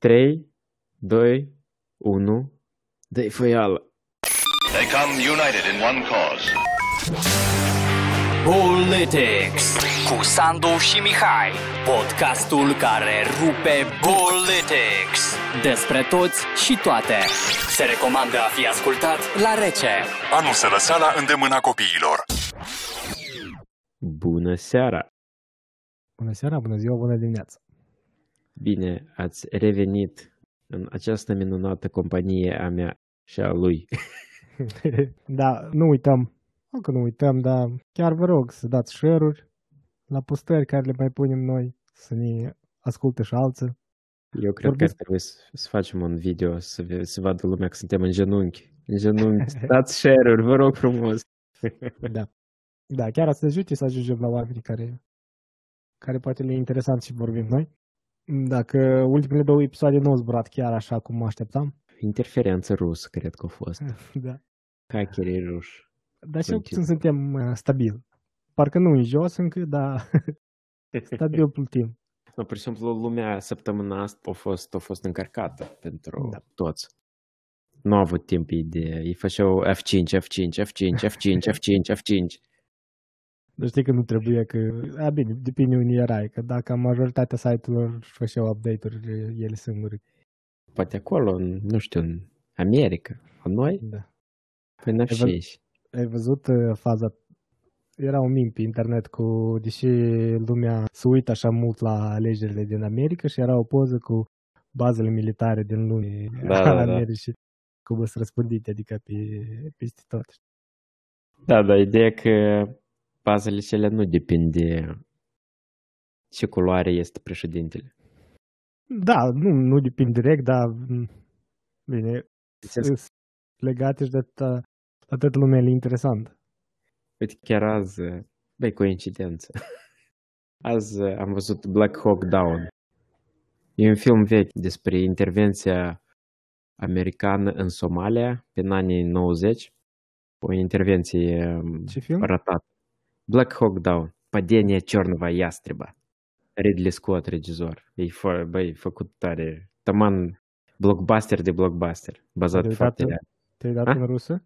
3, 2, 1, dă-i făială. They come united in one cause. Politics cu Sandu și Mihai. Podcastul care rupe Politics. Despre toți și toate. Se recomandă a fi ascultat la rece. A nu se lăsa la îndemâna copiilor. Bună seara! Bună seara, bună ziua, bună dimineața! Bine ați revenit în această minunată companie a mea și a lui. da, nu uităm, nu că nu uităm, dar chiar vă rog să dați share-uri la postări care le mai punem noi, să ne asculte și alții. Eu cred Vorbiți- că ar trebui să, să facem un video să, ve- să vadă lumea că suntem în genunchi. În genunchi, dați share-uri, vă rog frumos. Da. Da, chiar să ajute să ajungem la oamenii care, care poate le e interesant și vorbim noi. Dacă ultimele două episoade nu au zburat chiar așa cum mă așteptam. Interferență rusă, cred că a fost. Da. Hackerii ruși. Dar cel Continuu. puțin suntem uh, stabili. Parcă nu în jos încă, dar stabil plătim. No, pur și simplu, lumea săptămâna asta a fost, a fost încărcată pentru Da. toți. Nu au avut timp de... Ei făceau F5, F5, F5, F5, F5, F5. Dar știi că nu trebuie că... A, bine, depinde unde erai, că dacă majoritatea site-urilor își făceau update-uri ele singure. Poate acolo, în, nu știu, în America. La noi? Da. Păi n văd- F6. Ai văzut uh, faza? Era un meme pe internet cu, deși lumea se uită așa mult la alegerile din America și era o poză cu bazele militare din lume Da, al da, da. Americii, cum sunt răspândite, adică pe, peste tot. Da, dar ideea că bazele cele nu depind de ce culoare este președintele. Da, nu, nu depinde direct, dar m, bine, Deci, sunt legate și de atâta, la toată lumea e interesant. Uite, chiar azi, băi, coincidență. Azi am văzut Black Hawk Down. E un film vechi despre intervenția americană în Somalia pe anii 90. O intervenție um, Ce film? ratată. Black Hawk Down. Падение черного ястреба. Ridley Scott, regizor. E fă, băi, făcut tare. Taman blockbuster de blockbuster. Bazat Te-ai foarte uitat- real. Te-ai dat A? în rusă?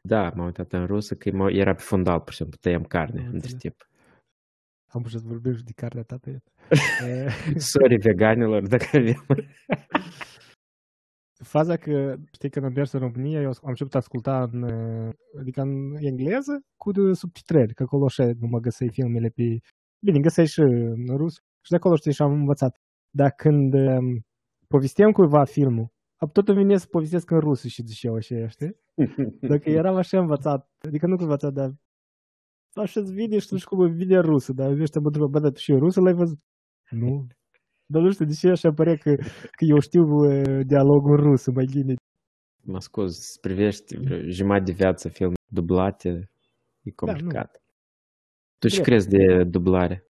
Da, m-am uitat în rusă că mă- era pe fundal, pur și simplu, tăiam carne Am între înțeles. timp. Am pus să vorbești de carnea ta pe Eh, Sorry, veganilor, dacă avem. Faza că, știi, când am mers în România, eu am început a asculta în, uh, adică în engleză cu de subtitrări, că acolo așa nu mă găseai filmele pe... Bine, găseai și în rus și de acolo, știi, și am învățat. Dar când um, povesteam cuiva filmul, ab- tot îmi vine să povestesc în rusă și ziceau așa, știi? Dacă eram așa învățat, adică nu cu învățat, dar așa îți vine și tu știi cum îmi vine rusă, dar ăștia mă întreabă, bă, dar tu și rusă l-ai văzut? Nu. Dar nu știu, de ce așa părea că, că eu știu uh, dialogul în rusă mai bine. Mă scuz, să privești vreo jumătate de viață film dublate, e complicat. tu ce Drept. crezi de dublare?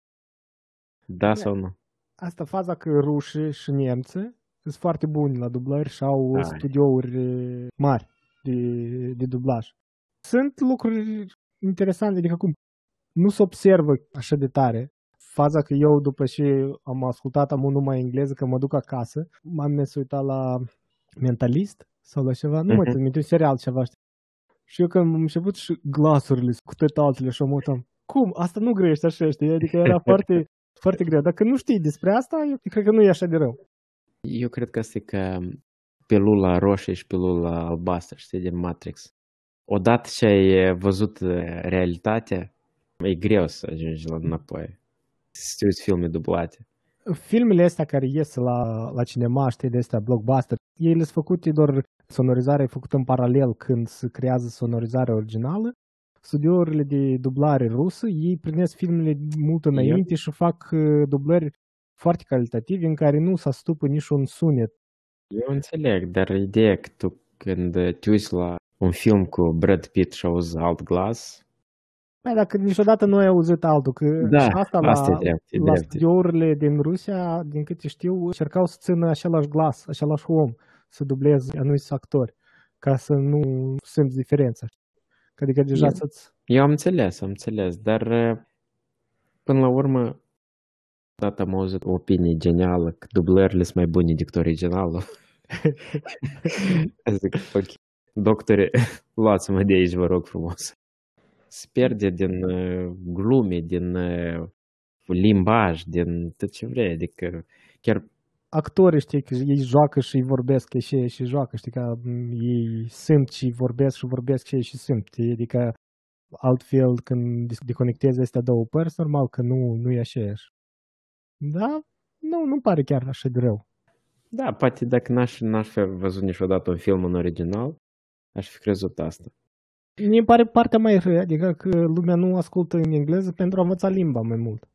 Da Bine. sau nu? Asta faza că rușii și nemți sunt foarte buni la dublări și au Da. studiouri uh, mari de, de dublaj. Sunt lucruri interesante, adică cum nu se observă așa de tare. Faza că eu, după ce am ascultat am numai engleză, că mă duc acasă, m-am mers să uita la Mentalist sau la ceva, nu mă Mhm. țin minte, un serial ceva, știi? Și eu când am început și glasurile cu toate altele și am uitat, cum? Asta nu grește așa, știi? Adică era foarte, foarte greu. Dacă nu știi despre asta, eu cred că nu e așa de rău. Eu cred că asta e ca pilula roșie și pilula albastră, știi, din Matrix. Odată ce ai văzut uh, realitatea, e greu să ajungi la înapoi. Să te uiți filme dublate. Filmele astea care ies la, la cinema, știi, de astea blockbuster, ele sunt făcute doar sonorizarea e făcută în paralel când se creează sonorizarea originală. Studiourile de dublare rusă, ei privesc filmele mult înainte și fac uh, dublări foarte calitative în care nu se astupă niciun sunet. Eu înțeleg, dar ideea că tu când te uiți la un film cu Brad Pitt și auzi alt glas, Mai dacă niciodată nu ai auzit altul, că Da, și asta, asta la, e drept, e la drept. studiourile din Rusia, din câte știu, încercau să țină același glas, același om, să dubleze anumiți actori, ca să nu simți diferența. Adică deja Eu- să-ți... eu am înțeles, am înțeles, dar uh, până la urmă Dată am auzit o opinie genială că dublările sunt mai bune decât originalul. Zic, ok, doctore, luați-mă de aici, vă rog frumos. Se pierde din uh, glume, din uh, limbaj, din tot ce vrei, adică chiar Actorii, știi, că ei joacă și îi vorbesc și ei și joacă, știi, că m, ei simt și vorbesc și vorbesc și ei și simt. Adică altfel când dis- deconectezi astea două părți, normal că nu, nu e aceeași. Da, nu, nu pare chiar așa de rău. Da, poate dacă n-aș, n-aș fi văzut niciodată un film în original, aș fi crezut asta. Mi pare partea mai rea, adică că lumea nu ascultă în engleză pentru a învăța limba mai mult.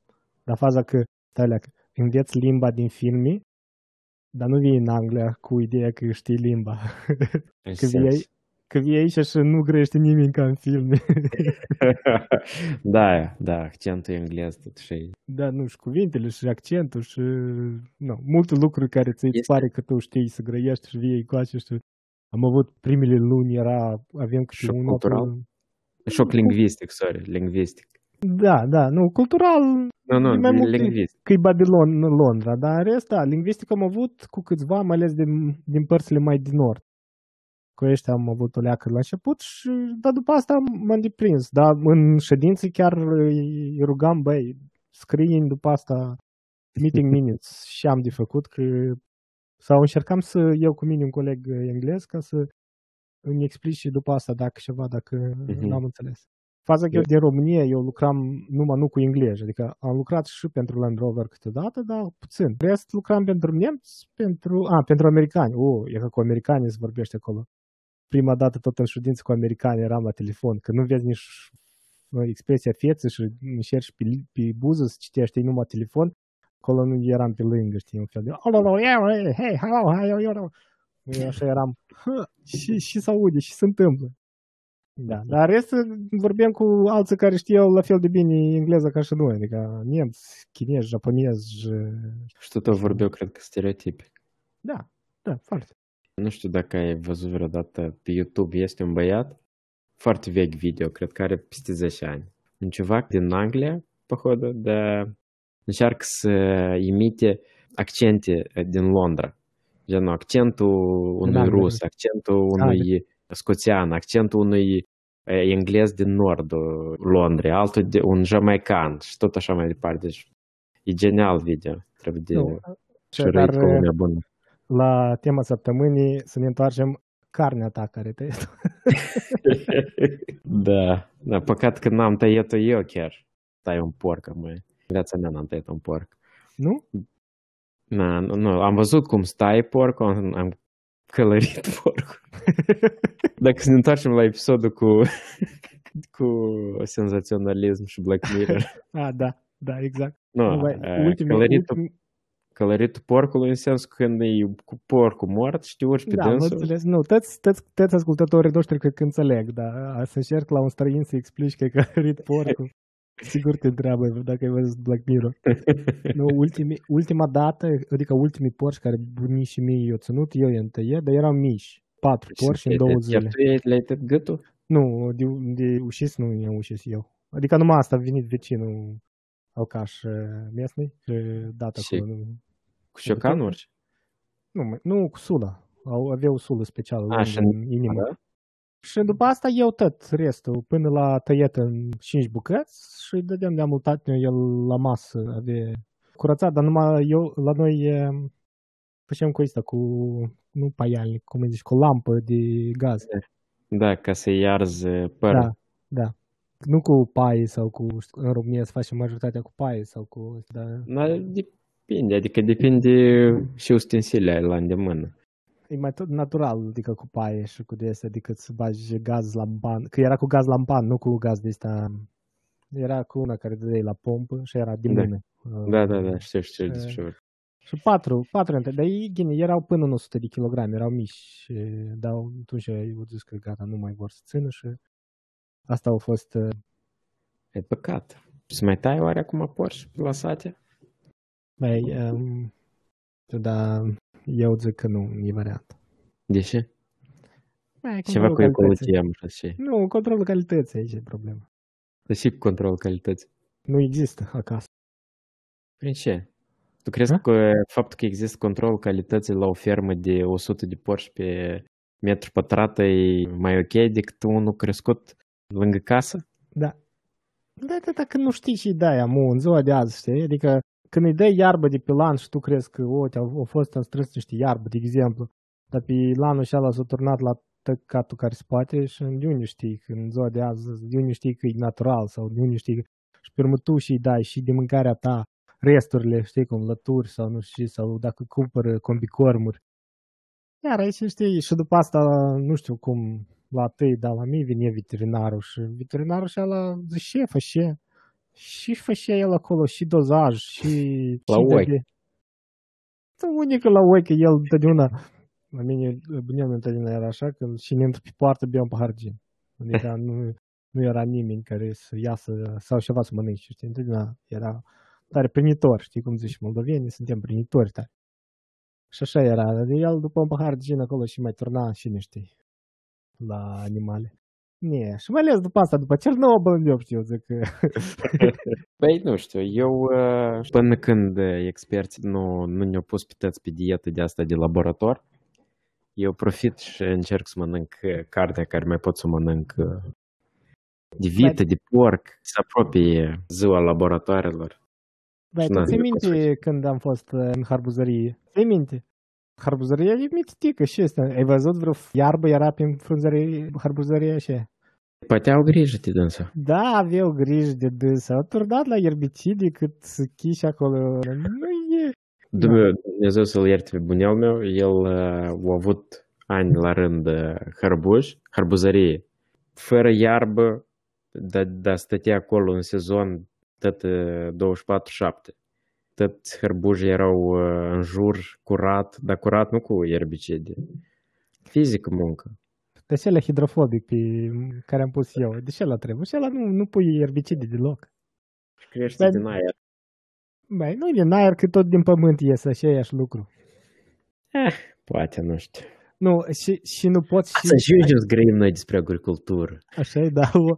Dar faza că, stai leacă, înveți limba din filme, dar nu vii în Anglia cu ideea că știi limba. În Că vii, sens. ai- că vii aici și nu grește nimic ca în filme. da, da, accentul englez totuși. e- da, nu, și cuvintele și accentul și nu, multe lucruri care ți Este- pare că tu știi să grăiești și vii cu și am avut primele luni, era, avem câte Șoc un cultural? Șoc lingvistic, sorry, lingvistic. Da, da, nu, cultural Nu, nu, E mai mult lingvistic. că e Babilon, nu Londra, dar în rest, da, lingvistic am avut cu câțiva, mai ales din, din părțile mai din nord. Cu ăștia am avut o leacă la început, și, dar după asta m-am deprins. Dar în ședințe chiar îi rugam, băi, scrie după asta meeting minutes și am de făcut că sau încercam să iau cu mine un coleg englez ca să îmi explici și după asta dacă ceva, dacă Mhm. n-am înțeles. Faza că eu din România, eu lucram numai nu cu engleză, adică am lucrat și pentru Land Rover câteodată, dar puțin. Rest lucram pentru nemți, pentru, a, pentru americani. O, e că cu americani se vorbește acolo. Prima dată tot în ședință cu americani eram la telefon, că nu vezi nici uh, expresia feței și încerci pe, li- pe buză să citești numai telefon, acolo nu eram pe lângă, știi, un fel de "Alo, alo, yeah, hey, hey, hello, hey, yo, yo, yo." Eu așa eram, "Hă, și, și se aude, și se întâmplă. Da, dar în rest vorbim cu alții care știau la fel de bine engleză ca și noi, adică nemți, chinezi, japonezi. Și tot vorbeau, cred că, stereotipic. Da, da, foarte. Nu știu dacă ai văzut vreodată pe YouTube, este un băiat, foarte vechi video, cred că are peste 10 ani. Un ciuvac din Anglia, poходу, de încearcă să imite accente din Londra. Gen accentul unui Anglia, rus, accentul unui scoțian, accentul unui eh, englez din nordul Londrei, altul de un jamaican și tot așa mai departe. Deci e genial video. Trebuie de Nu, șuruit dar cu lumea bună. la tema săptămânii să ne întoarcem carnea ta care te da, da, păcat că n-am tăiat-o eu chiar. Tai un porc, măi. În viața mea n-am tăiat un porc. Nu? Na, nu, nu, am văzut cum stai porc, am, am călărit porc. Dacă să ne întoarcem la episodul cu, cu senzaționalism și Black Mirror. A, da, da, exact. Nu, Nu, băi, eh, ultimii- călăritul, ultimii- călăritul porcului în sensul când e cu porcul mort și te urci pe Da, am dânsul. înțeles. Nu, toți, toți, toți ascultătorii noștri cred că înțeleg, dar a să încerc la un străin să explici că e călărit porcul. Sigur te întreabă dacă ai văzut Black Mirror. Nu, ultimi, ultima dată, adică ultimii porci care bunicii și mei i-au ținut, eu i-am tăiat, dar erau mici. Patru porci în două zile. Chiar tu ai- le-ai tăiat gâtul? Nu, de, de ușis nu i-am ușis eu. Adică numai asta a venit vecinul alcaș eh, mesnei și dat Și acolo. Nu, Cu șocanuri? nu, mă- nu cu sula. Au, aveau sulă specială A, și în inimă. Da? Și după asta eu tot restul, până la tăiat în 5 bucăți și dădeam de amultat el la masă, avea curățat, dar numai eu, la noi e, facem cu asta, cu, nu paialnic, cum îi zici, cu lampă de gaz. Da, ca să iarzi părul. Da, da. Nu cu paie sau cu, în România se face majoritatea cu paie sau cu, da. Da, depinde, adică depinde și ustensile ai la îndemână. E mai tot natural, adică cu paie și cu de astea, decât să bagi gaz lampan. Că era cu gaz lampan, nu cu gaz de ăsta. Era cu una care dădeai la pompă și era de Da. mână. Da, da, da, știu, știu Eh, despre ce Și patru, patru între, dar ei, gine, erau până în 100 de kilograme, erau mici, și, dar atunci eu zis că gata, nu mai vor să țină și asta au fost, uh, E păcat. Să mai tai oare acum porci lăsate? mai, um, dar eu zic că nu, e variant. De ce? Mai, Ceva cu controlul calității. ecologia, așa și. Nu, controlul calității aici e problema. Dar și cu control calității. Nu există acasă. Prin ce? Tu crezi Da? că faptul că există control calității la o fermă de 100 de porci pe metru pătrat e mai ok decât unul crescut lângă casă? Da. Da, da, dacă nu știi și de-aia, mu, în ziua de azi, știi? Adică când îi dai iarbă de pe lan și tu crezi că, uite, au, au fost în strâns niște iarbă, de exemplu, dar pe lanul ăla s-a turnat la tăcatul care spate și de unde știi că în ziua de azi, de unde știi că e natural sau de unde știi că și pe urmă tu și dai și de mâncarea ta resturile, știi, cum lături sau nu știu, ce, sau dacă cumpără combicormuri. Iar aici știi, și după asta, nu știu cum, la tăi, dar la mine vine veterinarul și veterinarul și ăla zice, ce face? Și face el acolo și dozaj și... La și de- ochi. Da, unică la ochi, că el întotdeauna, la mine, bunel meu întotdeauna era așa, când și ne intră pe poartă, bea un pahar gin. Adică nu, nu era nimeni care să iasă sau ceva să mănânce, știi? Întotdeauna era tare primitor, știi cum zici, moldovenii suntem primitori tare. Și așa era. El după un pahar de gin acolo și mai turna și niște la animale. Nie, și mai ales după asta, după Cernobâl, eu știu, zic că... Păi, nu știu, eu uh, până când uh, experții nu, nu ne-au pus pe toți pe dietă de asta de laborator, eu profit și încerc să mănânc uh, carnea care mai pot să o mănânc uh, de vită, de porc, să apropie ziua laboratoarelor. Da, Și tu n-am ți nimic minte când am fost uh, în harbuzărie? Ți minte? Harbuzăria e mititică și asta. Ai văzut vreo iarbă era prin frunzărie, harbuzăria așa? Poate au grijă de dânsa. Da, aveau grijă de dânsă. Au turdat la ierbicide cât să chiși acolo. Nu e... Dumnezeu, Dumnezeu să-l ierte pe bunel meu, el uh, a avut ani la rând uh, hărbuș, harbuzărie, fără iarbă, dar da, stătea acolo în sezon tot uh, 24-7. Tot hărbujii erau uh, în jur, curat, dar curat nu cu erbicide. Fizică muncă. De ce la hidrofobic pe care am pus eu? De ce la trebuie? Și ăla nu, nu pui erbicide deloc. Și crește Dar- din aer. Băi, nu e din aer, că tot din pământ iese aceeași lucru. Eh, poate, nu știu. Nu, și, și nu poți și... Să ajungem să grăim noi despre agricultură. Așa e, da. o-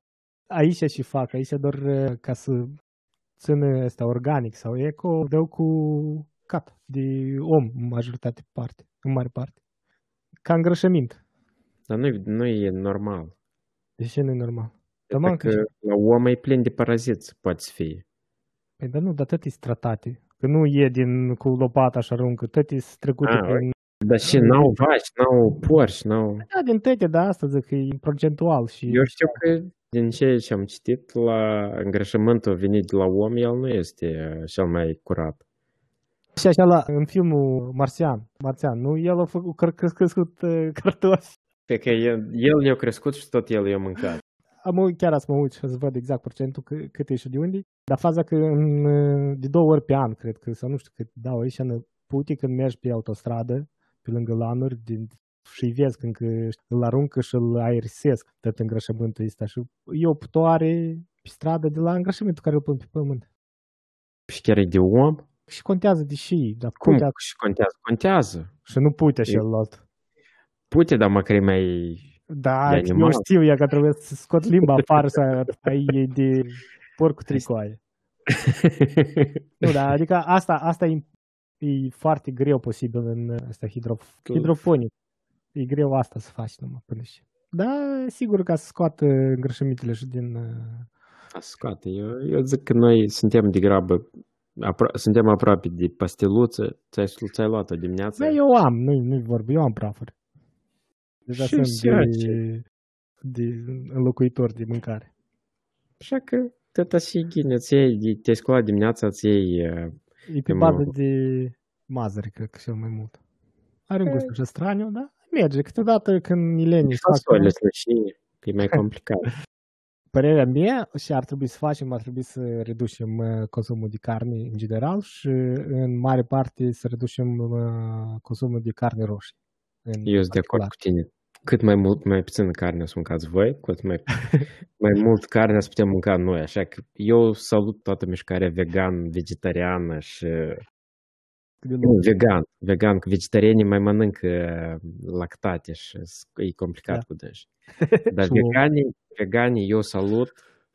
Aici și fac, aici doar uh, ca să țină asta organic sau eco, dau cu cap de om în majoritate parte, în mare parte. Ca îngrășămint. Dar nu, nu e normal. De ce nu e normal? Dar Pentru mănâncă că și- la om e plin de paraziți, poate să fie. Păi, dar nu, dar tot e tratate. Că nu e din cu lopata și aruncă, tot e trecute Ah, prin... Dar și n-au vaci, n-au porci, n-au... Da, din tete, da, asta zic că e procentual și... Eu știu că din ce ce am citit, la îngrășământul venit de la om, el nu este uh, cel mai curat. Și așa la, în filmul Marțian, Marțian, nu? El a făcut, cr- cr- crescut uh, cartofi. Pe că el, el ne-a crescut și tot el i-a mâncat. Am uit, chiar ați mă uit și să văd exact procentul cât, cât e și de unde. Dar faza că în, uh, de două ori pe an, cred că, sau nu știu cât, dau aici în pute când mergi pe autostradă, pe lângă lanuri, din, și vezi când că îl aruncă și îl aerisesc tot îngrășământul ăsta. Și e o putoare pe stradă de la îngrășământul care îl pun pe pământ. Și chiar e de om? Și contează de și, dar Cum putea, și contează? Contează. și nu pute și celălalt. Pute, dar măcar e mai... Da, De eu animal. știu, ea că trebuie să scot limba afară să ai ei de porc cu tricoaie. Nu, da, adică asta, asta e, e foarte greu posibil în asta hidro, hidroponic. E greu asta să faci numai până și. Da, sigur ca să scoată îngrășămintele și din... uh, A scoate. Eu, eu zic că noi suntem degrabă apro- suntem aproape de pastiluță, ți-ai, ți-ai luat-o dimineața. Da, eu am, nu-i, nu-i vorba, eu am prafuri. Deja Și sunt de, siace. de înlocuitor de mâncare. Așa că tot așa e ghine, îți iei, te-ai sculat dimineața, îți iei uh, E pe Mă- bază de mazăre, cred că cel mai mult. Are un gust așa straniu, da? Merge. Câteodată când Mileni își fac... fasole, slășini, că e mai complicat. Părerea mea și ar trebui să facem, ar trebui să reducem uh, consumul de carne în general și în mare parte să reducem uh, consumul de carne roșie. în Eu sunt de acord particular. cu tine. Cât mai mult, mai puțină carne o să mâncați voi, cu atât mai, mai mult carne o să putem mânca noi. Așa că eu salut toată mișcarea vegan, vegetariană și... De Nu, vegan. Vegan, că vegetarianii mai mănâncă lactate și s- e complicat Da. cu dânsi. Dar Și veganii, veganii eu salut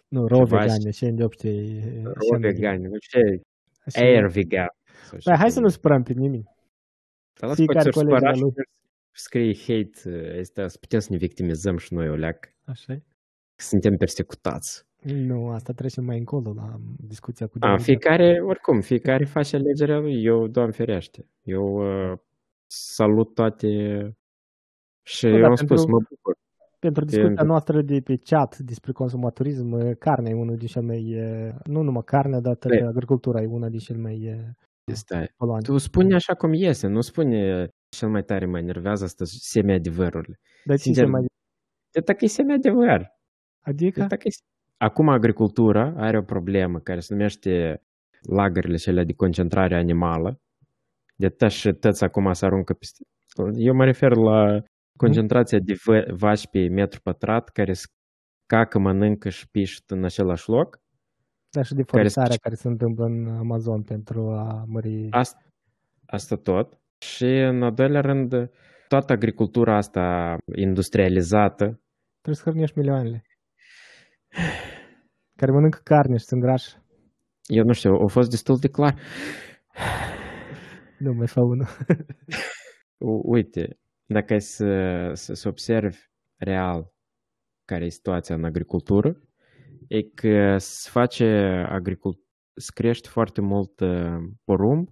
Nu, rău ceva vegane, și în deopște. rău vegani. Nu știu, Așa e. Air vegan. sau Păi, așa hai să cum nu e. spărăm pe nimeni. Dar las fiecare poate ori coleg supăra de și lui. scrie hate, uh, este, să putem să ne victimizăm și noi o leac. Așa e. Suntem persecutați. Nu, asta trecem mai încolo la discuția cu A, Dumnezeu. fiecare, oricum, fiecare face alegerea lui. Eu, Doamne ferește, eu uh, salut toate și Nu, eu dar am spus, pentru- mă bucur. Pentru discuția Pentru- noastră de pe chat despre consumatorism, carnea e unul din cel mai, eh, nu numai carnea, dar tot Păi. agricultura e una din cel mai eh, Stai. poluante. Tu spune așa cum iese, nu spune cel mai tare mă enervează asta semi-adevărurile. Dar ce sincer, se mai... De dacă e semi-adevăr. Adică? De dacă e... Acum agricultura are o problemă care se numește lagările cele de concentrare animală. De tăți și tăți acum se aruncă peste... Eu mă refer la concentrația de vă- vaci pe metru pătrat care s- cacă, mănâncă și pișt în același loc. Dar și deforestarea care se întâmplă în Amazon pentru a mări... Asta, asta tot. Și în al doilea rând, toată agricultura asta industrializată, Trebuie să hrănești milioanele. Care mănâncă carne și sunt grași. eu nu știu, a fost destul de clar. Nu mai fa unul. U- Uite, dacă ai să, să, să observi real care e situația în agricultură, e că se face agricult, se crește foarte mult uh, porumb,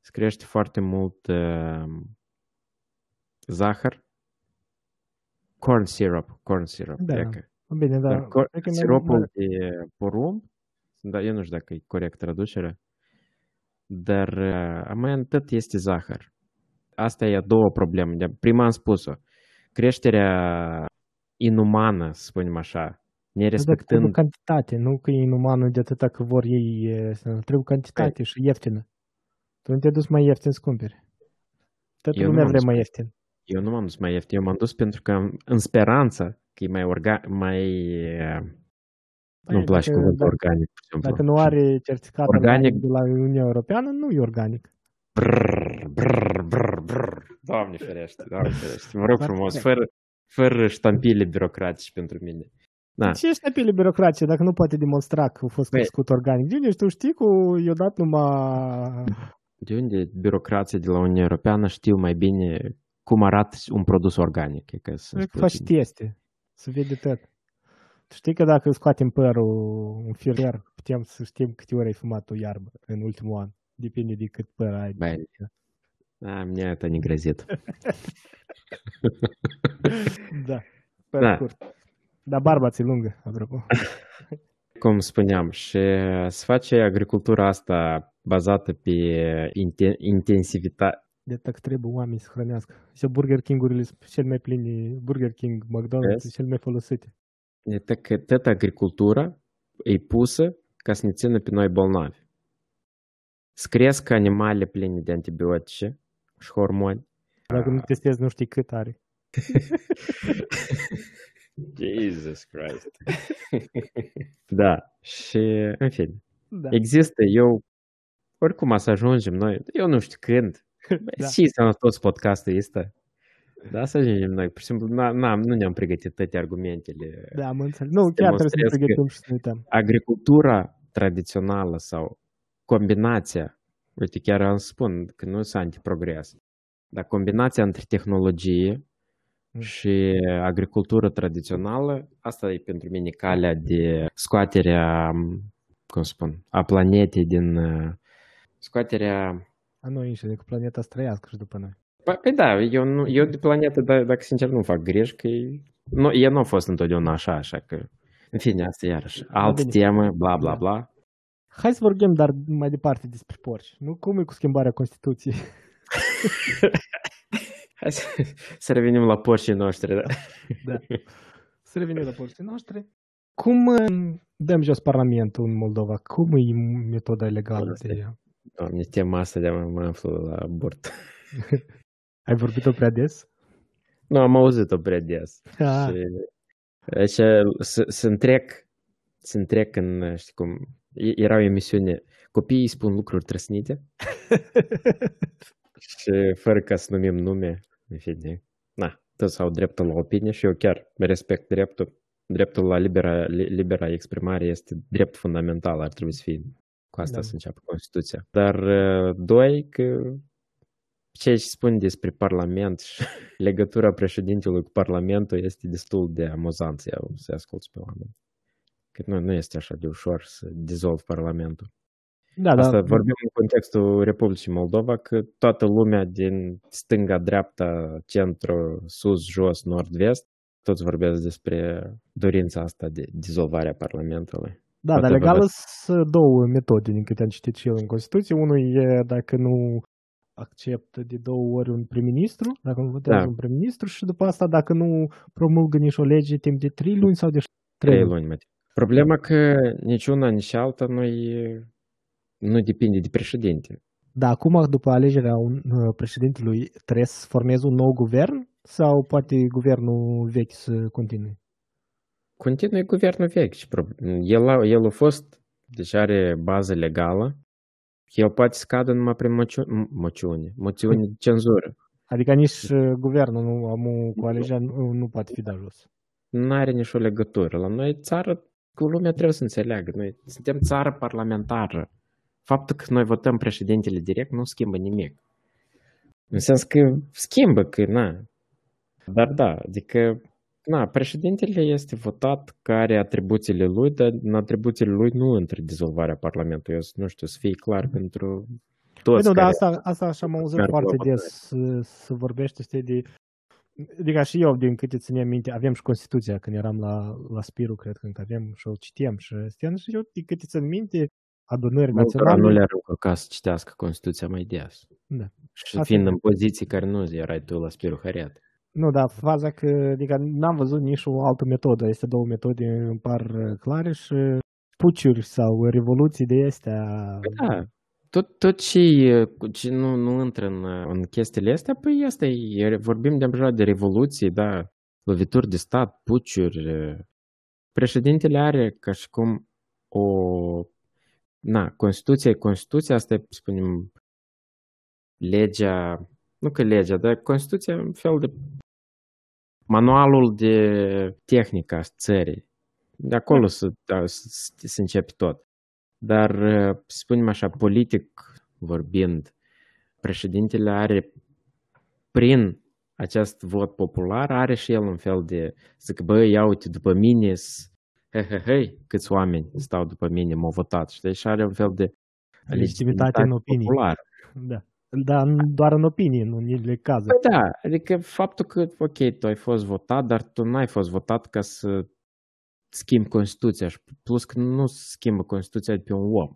se crește foarte mult uh, zahăr, corn syrup, corn syrup, Da. cred că. Bine, dar... Dar cor- cred că ne- siropul de porumb, da, eu nu știu dacă e corect traducerea, dar uh, mai tot este zahăr. Asta e a doua problemă. De- Prima am spus-o. Creșterea inumană, să spunem așa, Dar nerespectând... trebuie cantitate, nu că e inumană de atâta că vor ei, e, să- trebuie cantitate și ieftină. Tu nu te-ai dus mai ieftin să cumperi. Toată Eu nu lumea m-am vrea dus mai pe- ieftin. Eu nu m-am dus mai ieftin, eu m-am dus pentru că am- în speranța că e mai orga... mai... uh, Nu-mi Păi, place dacă- cuvântul dacă- organic, pur și simplu. Dacă nu are certificat Organic. de la Uniunea Europeană, nu e organic. Brrr, brrr, brrr, brrr. Doamne ferește, Doamne ferește. Vă rog Dar frumos, corect. fără, fără ștampile birocratice pentru mine. Da, Ce ești apele birocrație dacă nu poate demonstra că a fost Băi. crescut organic? De unde tu știi că i-a dat numai... de unde birocrații de la Uniunea Europeană știu mai bine cum arată un produs organic? E că să Cred că spun faci bine. teste. Să vede tot. Tu știi că dacă scoatem părul un firier, putem să știm câte ori ai fumat o iarbă în ultimul an. Depinde de cât păr ai. Băi, da, мне это не грозит. Da. Păr Da. scurt. Dar barba ți lungă, apropo. Cum spuneam, și se face agricultura asta bazată pe inten- intensivitate. de tac trebuie oamenii să hrănească. Și Burger King-urile sunt cel mai plini, Burger King, McDonald's Vezi? sunt cel mai folosite. Este că toată agricultura e pusă ca să ne țină pe noi bolnavi. Se cresc animale pline de antibiotice și hormoni. Dacă nu testezi, nu știi cât are. Jesus Christ. da, și în fine. Da. Există, eu, oricum să ajungem noi, eu nu știu când, Da. și sănătos podcastul ăsta. Da, să ajungem noi. Pur și simplu, n- n-am, nu ne-am pregătit toate argumentele. Da, am înțeles. Nu, chiar trebuie să ne demonstrez că- pregătim și să ne uităm. Agricultura tradițională sau combinația, uite, chiar am spun că nu sunt antiprogres, dar combinația între tehnologie Mm. și agricultură tradițională, asta e pentru mine calea de scoaterea, cum spun, a planetei din uh, scoaterea A noi înșine, cu planeta să trăiască și după noi. Păi, păi da, eu, nu, eu de planetă, da, dacă sincer nu fac greși, că e- nu, eu nu a fost întotdeauna așa, așa că, în fine, asta iarăși, altă bine. temă, bla, bla, Da. bla. Hai să vorbim, dar mai departe despre porci. Nu cum e cu schimbarea Constituției. Hai să, să revenim la porcii noștri, da? Da. Să revenim la porcii noștri. Cum uh, dăm jos Parlamentul în Moldova? Cum e metoda legală Asta de e. Doamne, tema asta de mă aflu la abort. Ai vorbit-o prea des? Nu, am auzit-o prea des. Ah, Și, așa, să, să întrec, să întrec în, știi cum, e- era o emisiune, copiii spun lucruri trăsnite și fără ca să numim nume, în fine, na, toți au dreptul la opinie și eu chiar respect dreptul. Dreptul la libera, li- libera exprimare este drept fundamental, ar trebui să fie Cu asta Da. să înceapă Constituția. Dar, uh, doi, că ce își spun despre Parlament și legătura președintelui cu Parlamentul este destul de amuzant să, iau- să asculți pe oameni. Că nu, nu este așa de ușor să dizolvi Parlamentul. Da, da. Asta vorbim în contextul Republicii Moldova, că toată lumea din stânga, dreapta, centru, sus, jos, nord-vest, toți vorbesc despre dorința asta de dizolvare a Parlamentului. Da, dar Poate vă legal dați- sunt două metode, din câte am citit și eu în Constituție. Unul e dacă nu acceptă de două ori un prim-ministru, dacă nu votează Da. un prim-ministru și după asta dacă nu promulgă nici o lege timp de trei luni sau de trei Trei luni. luni, mă. Problema că nici una, nici alta nu, e, nu depinde de președinte. Da, acum după alegerea un, uh, președintelui trebuie să formeze un nou guvern sau poate guvernul vechi să continue? Continuă guvernul vechi. și prob- El a, el a fost, deci are bază legală, el poate scadă numai prin moțiune, moțiune, moțiune de cenzură. Adică nici uh, guvernul nu, amu, cu alegerea nu, nu poate fi dat jos. Nu are nicio legătură. La noi țară, cu lumea trebuie să înțeleagă. Noi suntem țară parlamentară. Faptul că noi votăm președintele direct nu schimbă nimic. În sens că schimbă, că na. Dar da, adică na, președintele este votat că are atribuțiile lui, dar în atribuțiile lui nu intră dizolvarea Parlamentului. Eu nu știu, să fie clar pentru Păi toți nu, dar care... asta, asta așa am auzit merg la foarte votare. des să, să vorbește știi, de... Adică și eu, din câte ținem minte, avem și Constituția când eram la, la Spiru, cred că încă avem și o citiem și stiam și eu, din câte țin minte, adunări Multora naționale... nu le-ar încurca să citească Constituția mai des. Da. Și Asta fiind e. în poziții care nu erai tu la Spiru Hariat. Nu, dar faza că, adică n-am văzut nici o altă metodă. Este două metode, îmi par uh, clare și puciuri sau revoluții de astea. Păi da, tot, tot ce, ce nu, nu intră în, în chestiile astea, păi asta e, vorbim deja de revoluții, da, lovituri de stat, puciuri. Președintele are ca și cum o... Na, Constituția e Constituția, asta e, spunem, legea, nu că legea, dar Constituția e un fel de manualul de tehnică a țării. De acolo să, da, să, să începe tot. Dar, să spunem așa, politic vorbind, președintele are, prin acest vot popular, are și el un fel de, zic, bă, ia uite, după mine, he, he, he, câți oameni stau după mine, m-au votat, știi? Și are un fel de Legitimitate în opinii. populară. Da. Dar n- doar în opinie, nu în unele cazuri. Păi da, adică faptul că, ok, tu ai fost votat, dar tu n-ai fost votat ca să schimbi Constituția și plus că nu schimbă Constituția de pe un om.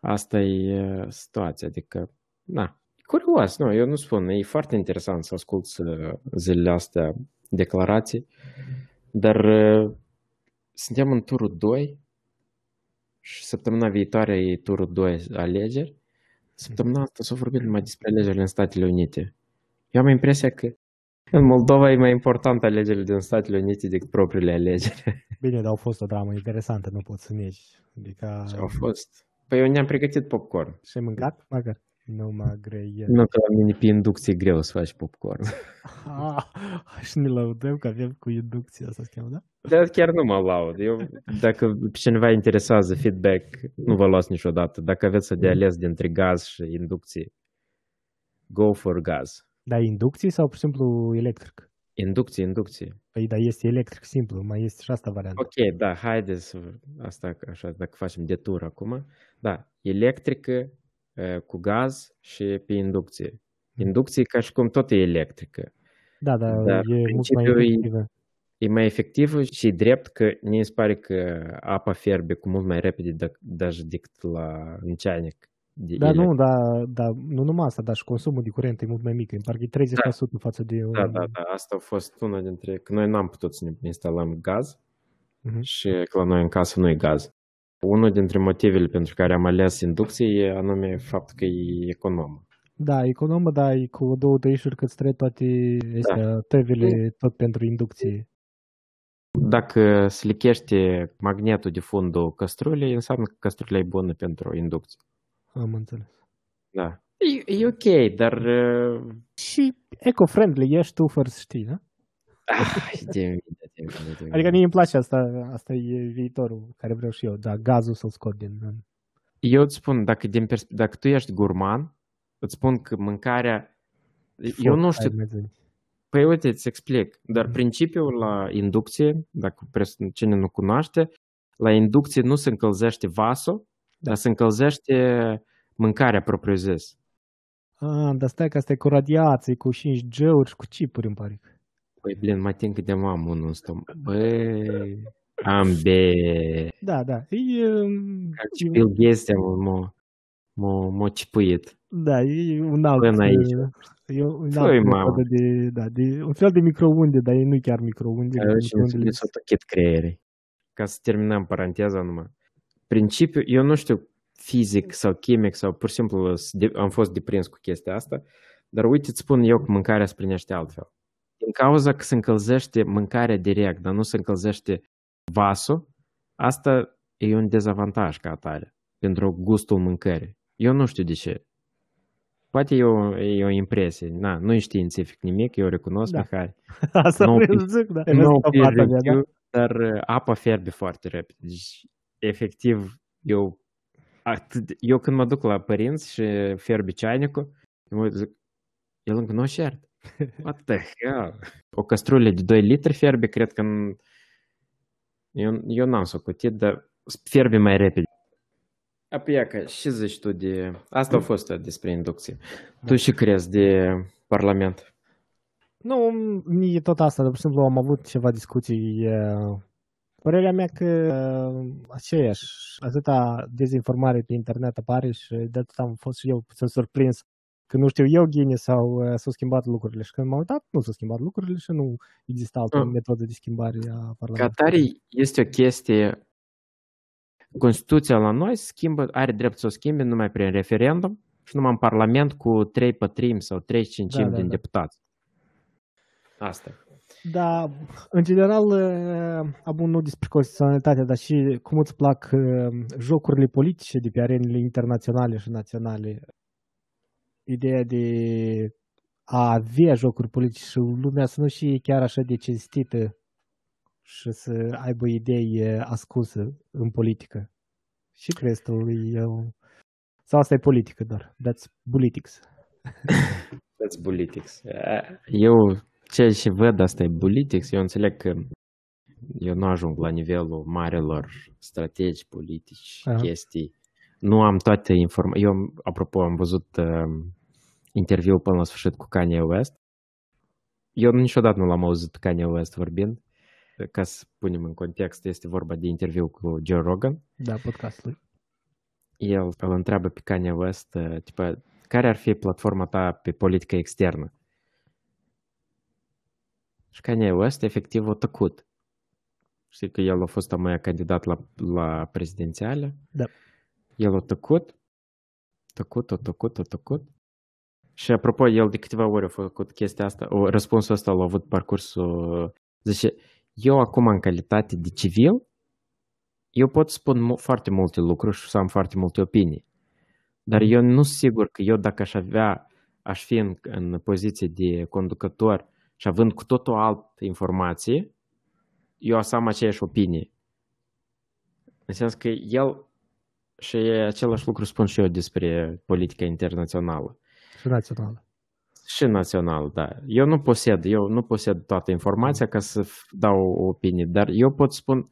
Asta e uh, situația, adică, na, e curios, nu, eu nu spun, e foarte interesant să ascult uh, zilele astea declarații, dar uh, suntem în turul 2 și săptămâna viitoare e turul 2 alegeri. Săptămâna asta s-a vorbit numai despre alegerile în Statele Unite. Eu am impresia că în Moldova e mai important alegerile din Statele Unite decât propriile alegeri. Bine, dar au fost o dramă interesantă, nu pot să negi. Adică... Și au fost. Păi eu ne-am pregătit popcorn. Și ai mâncat, măcar? Nu mă grei. Nu că la mine pe inducție e greu să faci popcorn. Ah, și ne lăudăm că avem cu inducția asta, se cheamă, da? Dar chiar nu mă laud. Eu, dacă pe cineva interesează feedback, nu vă luați niciodată. Dacă aveți de ales dintre gaz și inducție, go for gaz. Da, inducție sau pur și simplu electric? Inducție, inducție. Păi da, este electric simplu, mai este și asta variantă. Ok, da, haideți, să- asta așa, dacă facem de tur acum. Da, electrică eh, cu gaz și pe inducție. Inducție ca și cum tot e electrică. Da, dar Dar e mult mai principiul e- efectivă. E mai efectivă și e drept că ne se pare că apa fierbe cu mult mai repede de- даже decât la în ceanic. De Da, nu, electric. da, da, nu numai asta, dar și consumul de curent e mult mai mic, în parcă e 30% față de... Da, un- da, da, asta a fost una dintre... Că noi n-am putut să ne instalăm gaz Mhm. și că la noi în casă nu e gaz. Unul dintre motivele pentru care am ales inducție e anume faptul că e economă. Da, economă, da, e cu două tăișuri cât trebuie toate astea, tăvele, tot pentru inducție. Dacă se lichește magnetul de fundul căstrulei, înseamnă că căstrula e bună pentru inducție. Am înțeles. Da. E, e ok, dar... uh, Și eco-friendly ești tu fără să știi, da? Ah, de mine, de mine, de mine. Adică mie îmi place asta, asta e viitorul care vreau și eu, da, gazul să-l scot din... eu îți spun, dacă, din persp- dacă tu ești gurman, îți spun că mâncarea... eu nu știu, Păi uite, îți explic. Dar Mhm. principiul la inducție, dacă pres- cine nu cunoaște, la inducție nu se încălzește vasul, dar se încălzește mâncarea propriu-zis. Ah, dar stai că asta e cu radiații, cu 5G-uri și cu chipuri, îmi pare. Păi, blin, mai tin cât de am unul în stomac. Băi, am be... Da, da. E, um, Și Bill Gates m-a, m-a, m-a cipuit. da, e un alt... Până aici. E un Păi, alt mamă. metodă de, da, de, un fel de microunde, dar e nu chiar microunde. că Și microundele mi s-a tăchit creierii. Ca să terminăm paranteza numai. Principiul, eu nu știu fizic sau chimic sau pur și simplu s- de- am fost deprins cu chestia asta, dar uite, îți spun eu că mâncarea se primește altfel. Din cauza că se încălzește mâncarea direct, dar nu se încălzește vasul, asta e un dezavantaj ca atare pentru gustul mâncării. Eu nu știu de ce. Poate e o, e o impresie. Na, nu e științific nimic, eu recunosc, Da. Mihai. Asta Nu vreau pe- să zic, da. Nu Vezi peer topata mea, da? review, dar uh, apa fierbe foarte repede. Deci, efectiv, eu, atât, eu când mă duc la părinți și fierbe ceainicul, eu mă zic, el încă nu a șert. What the hell? O castrulă de 2 litri fierbe, cred că în... eu, eu n-am socotit, dar fierbe mai repede. Apoi, ia că, ce zici tu de... Asta a fost uh, despre inducție. Tu și crezi de Parlament? Nu, mie tot asta, de exemplu, am avut ceva discuții. uh, Părerea mea că uh, aceeași, atâta dezinformare pe internet apare și de atât am fost și eu puțin surprins că nu știu eu, Ghine, sau uh, s-au schimbat lucrurile. Și când m-am uitat, nu s-au schimbat lucrurile și nu exista altă Ah. metodă de schimbare a Ca Parlamentului. atare este o chestie Constituția la noi schimbă, are drept să o schimbe numai prin referendum și numai în Parlament cu 3 pătrimi sau 3 cincimi Da, da, din da. deputați. Asta. Da, în general, uh, am nu despre constituționalitate, dar și cum îți plac uh, jocurile politice de pe arenele internaționale și naționale. Ideea de a avea jocuri politice și lumea să nu fie chiar așa de cinstită și să aibă idei uh, ascunse în politică. Și crezi tu, e, o- sau asta e politică doar, that's politics. That's politics. Eu ceea ce văd asta e politics. Eu înțeleg că eu nu ajung la nivelul marelor strategi politici, Aha. chestii. Nu am toate informații. Eu, apropo, am văzut uh, interviul până la sfârșit cu Kanye West. Eu niciodată nu l-am auzit pe Kanye West vorbind. Ca să punem în context, este vorba de interviu cu Joe Rogan. Da, podcastul. El îl întreabă pe Kanye West, uh, tipa, care ar fi platforma ta pe politică externă? Și Kanye West efectiv a tăcut. Știi că el a fost mai candidat la, la prezidențiale? Da. El a tăcut, tăcut, a tăcut, a tăcut. Și apropo, el de câteva ori a făcut chestia asta, o, răspunsul ăsta l-a avut parcursul, zice, eu acum în calitate de civil, eu pot spun mu- foarte multe lucruri și să am foarte multe opinii. Dar eu nu sunt sigur că eu dacă aș avea, aș fi în, în poziție de conducător și având cu totul altă informație, eu o să am aceeași opinie. În sens că el și același lucru spun și eu despre politica internațională. Și națională. Și național, da. Eu nu posed, eu nu posed toată informația ca să f- dau o opinie, dar eu pot spun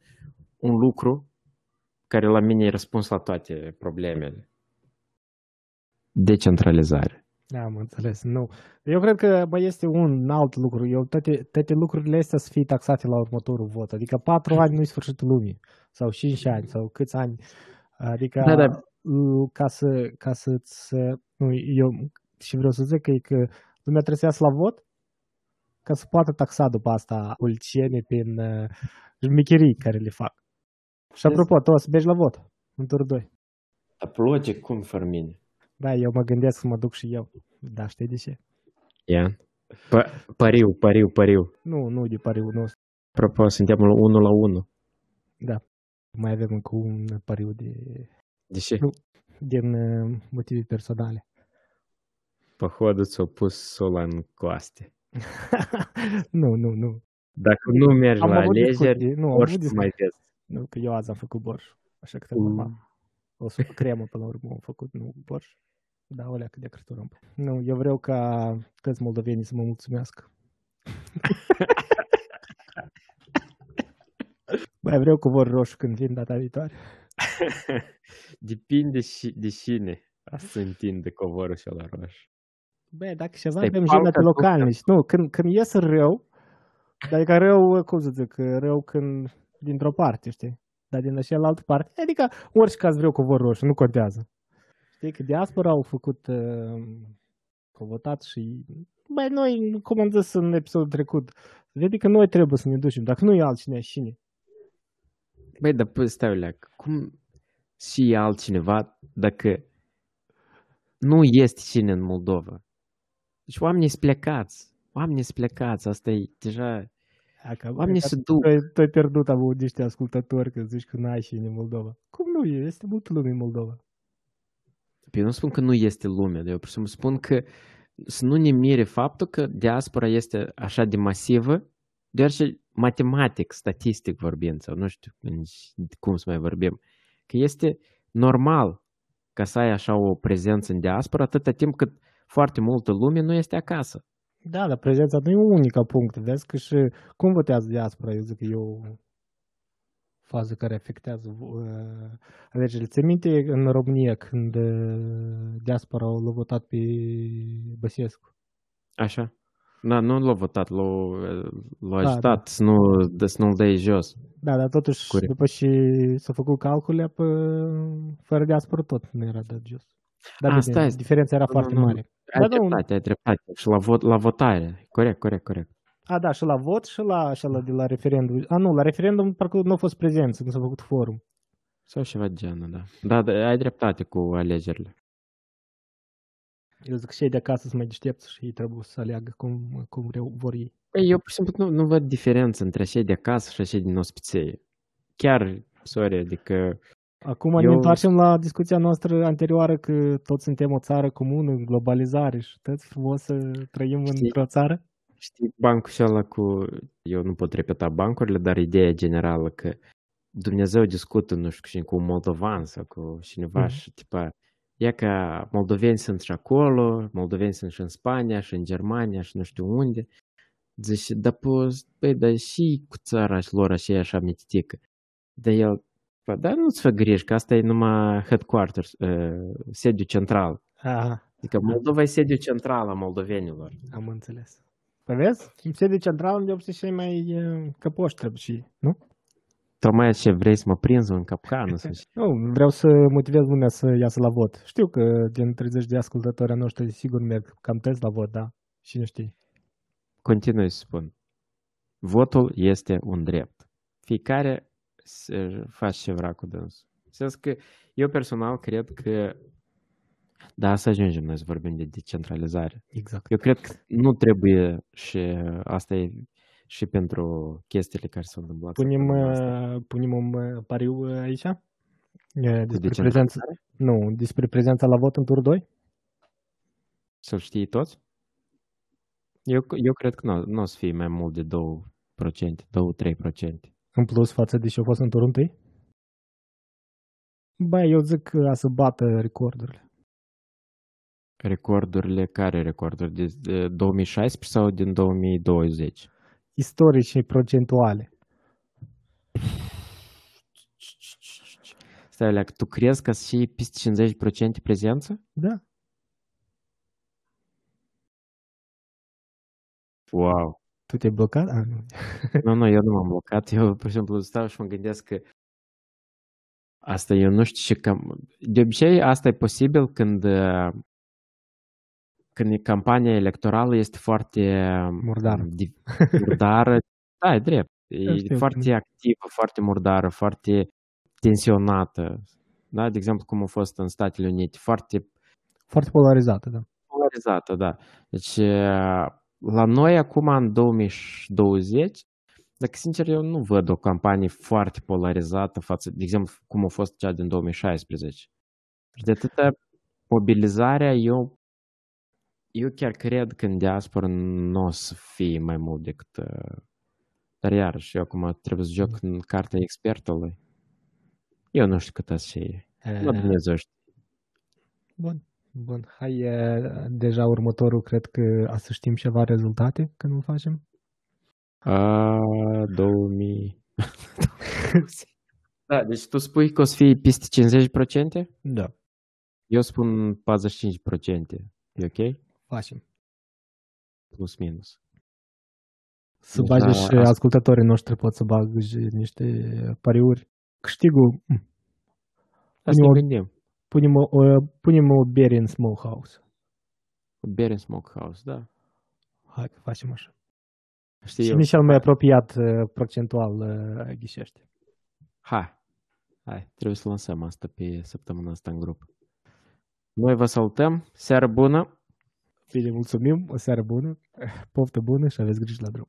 un lucru care la mine e răspuns la toate problemele. Decentralizare. Da, am înțeles. Nu. Eu cred că mai este un alt lucru. Eu, toate, toate lucrurile astea să fie taxate la următorul vot. Adică patru ani nu-i sfârșitul lumii. Sau cinci ani, sau câți ani. Adică Da, da. uh, ca să, ca să-ți... Nu, eu și vreau să zic că, e că lumea trebuie să iasă la vot ca să poată taxa după asta politicienii prin uh, șmecherii care le fac. Și apropo, tu o să mergi la vot în turul 2. Aplaude cum fără mine. Da, eu mă gândesc să mă duc și eu. Da, știi de ce? Ia. P- pariu, pariu, pariu. Nu, nu de pariul nostru. Apropo, suntem la 1 la 1. Da. Mai avem încă un pariu de, De ce? Nu. din uh, motive personale. Походу ți-au pus sola în coaste. nu, nu, nu. Dacă nu mergi Am la avut alegeri, discuții, nu, am orice avut nu mai discuții. vezi. Nu, că eu azi am făcut borș. Așa că Mm. normal. O supă cremă până la urmă am făcut, nu borș. Da, o leacă de cărturăm. Nu, eu vreau ca toți moldovenii să mă mulțumească. Mai vreau covor roșu când vin data viitoare. Depinde și de cine a să întinde covorul și la roșu. Bă, dacă ceva Stai, avem palca jumate tu- localnici. Nu, când, când ies rău, adică rău, cum să zic, rău când dintr-o parte, știi? Dar din cealaltă parte, adică orice caz vreau covor roșu, nu contează. Știi că diaspora au făcut uh, au votat și băi, noi, cum am zis în episodul trecut, vede că noi trebuie să ne ducem, dacă nu e altcineva, cine? Băi, dar păi, stai o leacă, cum și altcineva dacă nu este cine în Moldova? Deci oamenii sunt plecați. Oamenii sunt plecați. Asta e deja... Dacă, Oamenii se duc. Tu, tu ai pierdut am niște ascultători că zici că n-ai și în Moldova. Cum nu e? Este multă lume în Moldova. Eu nu spun că nu este lume, dar eu pur și simplu spun că să nu ne mire faptul că diaspora este așa de masivă, deoarece matematic, statistic vorbind, sau nu știu nici cum să mai vorbim, că este normal ca să ai așa o prezență în diaspora atâta timp cât foarte multă lume nu este acasă. Da, dar prezența nu e unica punct. Vezi că și cum votează diaspora, eu zic că e o fază care afectează uh, alegerile. Ți minte în România când uh, diaspora l-a votat pe Băsescu? Așa? Da, nu l-a votat, l-a, l-a Da, ajutat să, nu, de, să nu-l dai jos. Da, dar totuși, Corect. după ce s-au făcut calculele, pe, fără diaspora tot nu era dat jos. Dar A, bine, stai, diferența era nu, foarte nu, nu. mare. Ai Da, nu. dreptate, ai dreptate. Și la, vot, la votare. Corect, corect, corect. A, da, și la vot și la, și la de la referendum. A, nu, la referendum parcă nu a fost prezență, nu s-a făcut forum. Sau ceva de genul, da. Da, da, ai dreptate cu alegerile. Eu zic că cei de acasă sunt mai deștepți și ei trebuie să aleagă cum, cum vreau, vor ei. Păi, eu, pur și simplu, nu, nu văd diferență între cei de acasă și cei din ospițeie. Chiar, sorry, adică... Acum Eu- ne întoarcem la discuția noastră anterioară că toți suntem o țară comună, globalizare și toți frumos să trăim Știi? într-o țară. Știi, bancul și ăla cu... Eu nu pot repeta bancurile, dar ideea generală că Dumnezeu discută, nu știu, cu cine, cu un moldovan sau cu cineva Mhm. și, tipa, e că moldoveni sunt și acolo, moldoveni sunt și în Spania, și în Germania, și nu știu unde. Zice, da, păi, băi, dar și cu țara și lor așa e așa mititică. Dar el, bă, dar nu-ți fă griji, că asta e numai headquarters, uh, sediu central. Aha, Adică Moldova e sediu central a moldovenilor. am înțeles. Păi vezi? În sede central unde obții cei mai uh, căpoși trebuie și, nu? Tocmai ce vrei să mă prinzi în capcană. Să zici. Nu, vreau să motivez lumea să iasă la vot. Știu că din 30 de ascultători ai noștri sigur merg cam tăți la vot, da? Cine știe? Continui să spun. Votul este un drept. Fiecare se face ce vrea cu dânsul. În sens că eu personal cred că da, să ajungem noi să vorbim de decentralizare. Exact. Eu cred că nu trebuie și asta e și pentru chestiile care s-au întâmplat. Punem, săptămâna asta. uh, punem un uh, pariu uh, aici? Uh, Cu Despre prezența, decentralizare? nu, despre prezența la vot în tur 2? Să-l știi toți? Eu, eu cred că nu, nu o să fie mai mult de 2%, 2-3%. În plus față de ce a fost în turul 1? Bă, eu zic că a să bată recordurile. Recordurile, care recorduri? De, de 2016 sau din 2020? Istorice procentuale. Stai, Oleac, tu crezi că și peste 50% prezență? Da. Wow! Tu te-ai blocat? Ah, nu. Nu, nu, eu nu m-am blocat. Eu, pur și simplu, stau și mă gândesc că asta eu nu știu și cam... De obicei, asta e posibil când, uh, când e campania electorală este foarte... Murdară. di- Murdară. Da, e drept. Eu E știu, foarte când- activă, foarte murdară, foarte tensionată. Da? De exemplu, cum a fost în Statele Unite. Foarte Foarte polarizată, da. polarizată, da. Deci, uh, la noi acum, în 2020, dacă sincer, eu nu văd o campanie foarte polarizată față, de exemplu, cum a fost cea din 2016. Și de atâta mobilizarea, eu, eu chiar cred că în diaspora nu o să fie mai mult decât... uh, Dar iarăși, eu acum trebuie să joc în cartea expertului. Eu nu știu cât să fie. La Dumnezeu știe. Bun, bun. Hai, e, deja următorul, cred că a să știm ceva rezultate când îl facem. A, 2000... da, deci tu spui că o să fie peste 50%? Da. Eu spun 45%. E ok? Facem. Plus minus. Să Deci bage la și asta- ascultătorii noștri pot să bag niște pariuri. Câștigul, hm, Hai să Punem ne o- gândim. Punem o, o, punem o bere în smokehouse. O bere în smokehouse, da. Hai că facem așa. Știi eu. Cine cel mai apropiat uh, procentual uh, ghișește? Hai. Hai, trebuie să lansăm asta pe săptămâna asta în grup. Noi vă salutăm. Seară bună! Bine, mulțumim, o seară bună, poftă bună și aveți grijă la drum.